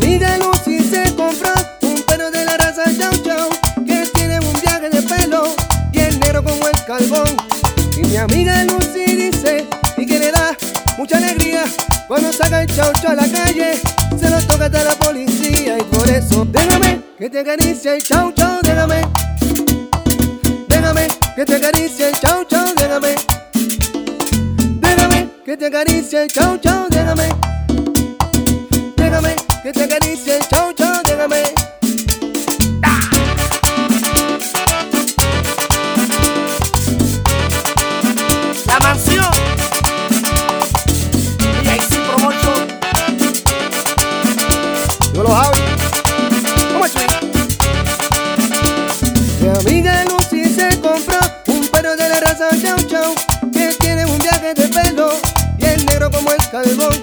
Mi amiga Lucy se compró un perro de la raza Chow Chow que tiene un viaje de pelo bien negro como el carbón. Y mi amiga Lucy dice y que le da mucha alegría cuando saca el Chow Chow a la calle. Se lo toca hasta la policía y por eso déjame que te acaricie el Chow Chow, déjame. Déjame que te acaricie el Chow Chow, déjame. Déjame que te acaricie el Chow Chow, déjame. Déjame que el Chow Chow, déjame. La mansión. Y ahí sí. Yo lo hago. ¿Cómo es? Mi amiga Lucy se compró un perro de la raza Chow Chow que tiene un viaje de pelo bien negro como el carbón.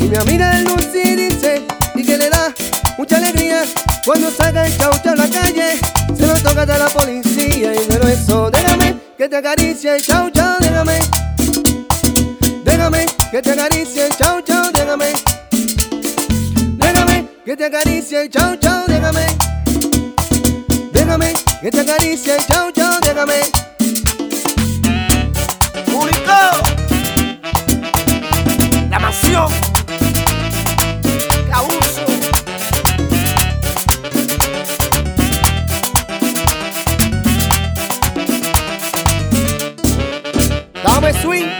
Y mi amiga Lucy dice y que le da mucha alegría cuando saca el Chow a la calle. Se lo toca hasta la policía y pero eso déjame que te acaricie el Chow, déjame. Déjame que te acaricie el Chow, déjame. Déjame que te acaricie el Chow, déjame. Déjame que te acaricie el Chow, déjame. Swing.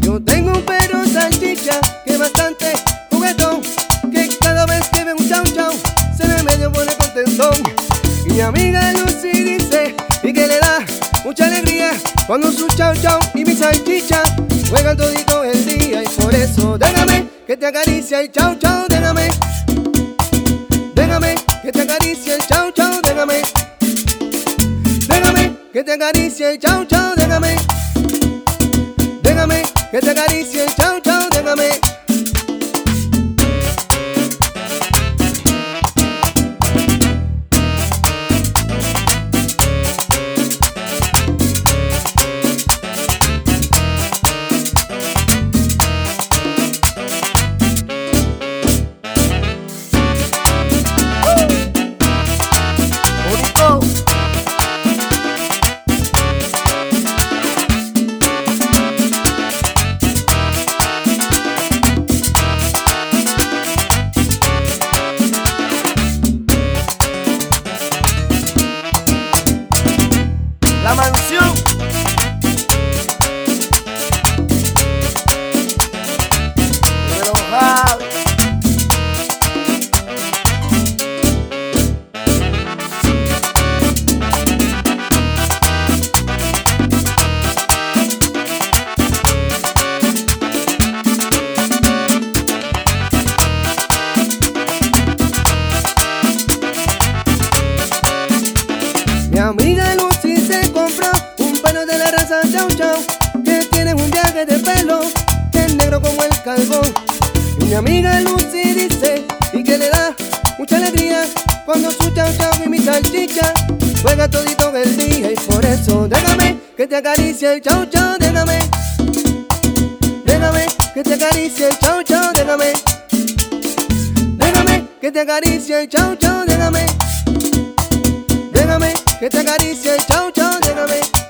Yo tengo un perro salchicha que es bastante juguetón, que cada vez que ve un chau chau se me medio pone contentón. Y mi amiga Lucy dice y que le da mucha alegría cuando su chau chau y mi salchicha juegan todito el día y por eso déjame que te acaricie el chau chau, déjame. Déjame que te acaricie el chau chau, déjame. Que te acaricie el chau chau, déjame. Déjame que te acaricie el chau chau, déjame. Mi amiga Lucy dice y que le da mucha alegría cuando su Chow Chow y mi salchicha juega todito el día y por eso déjame que te acaricie el Chow Chow, déjame. Déjame que te acaricie el Chow Chow, déjame. Déjame que te acaricie el Chow Chow, déjame. Déjame que te acaricie el chau chau, déjame.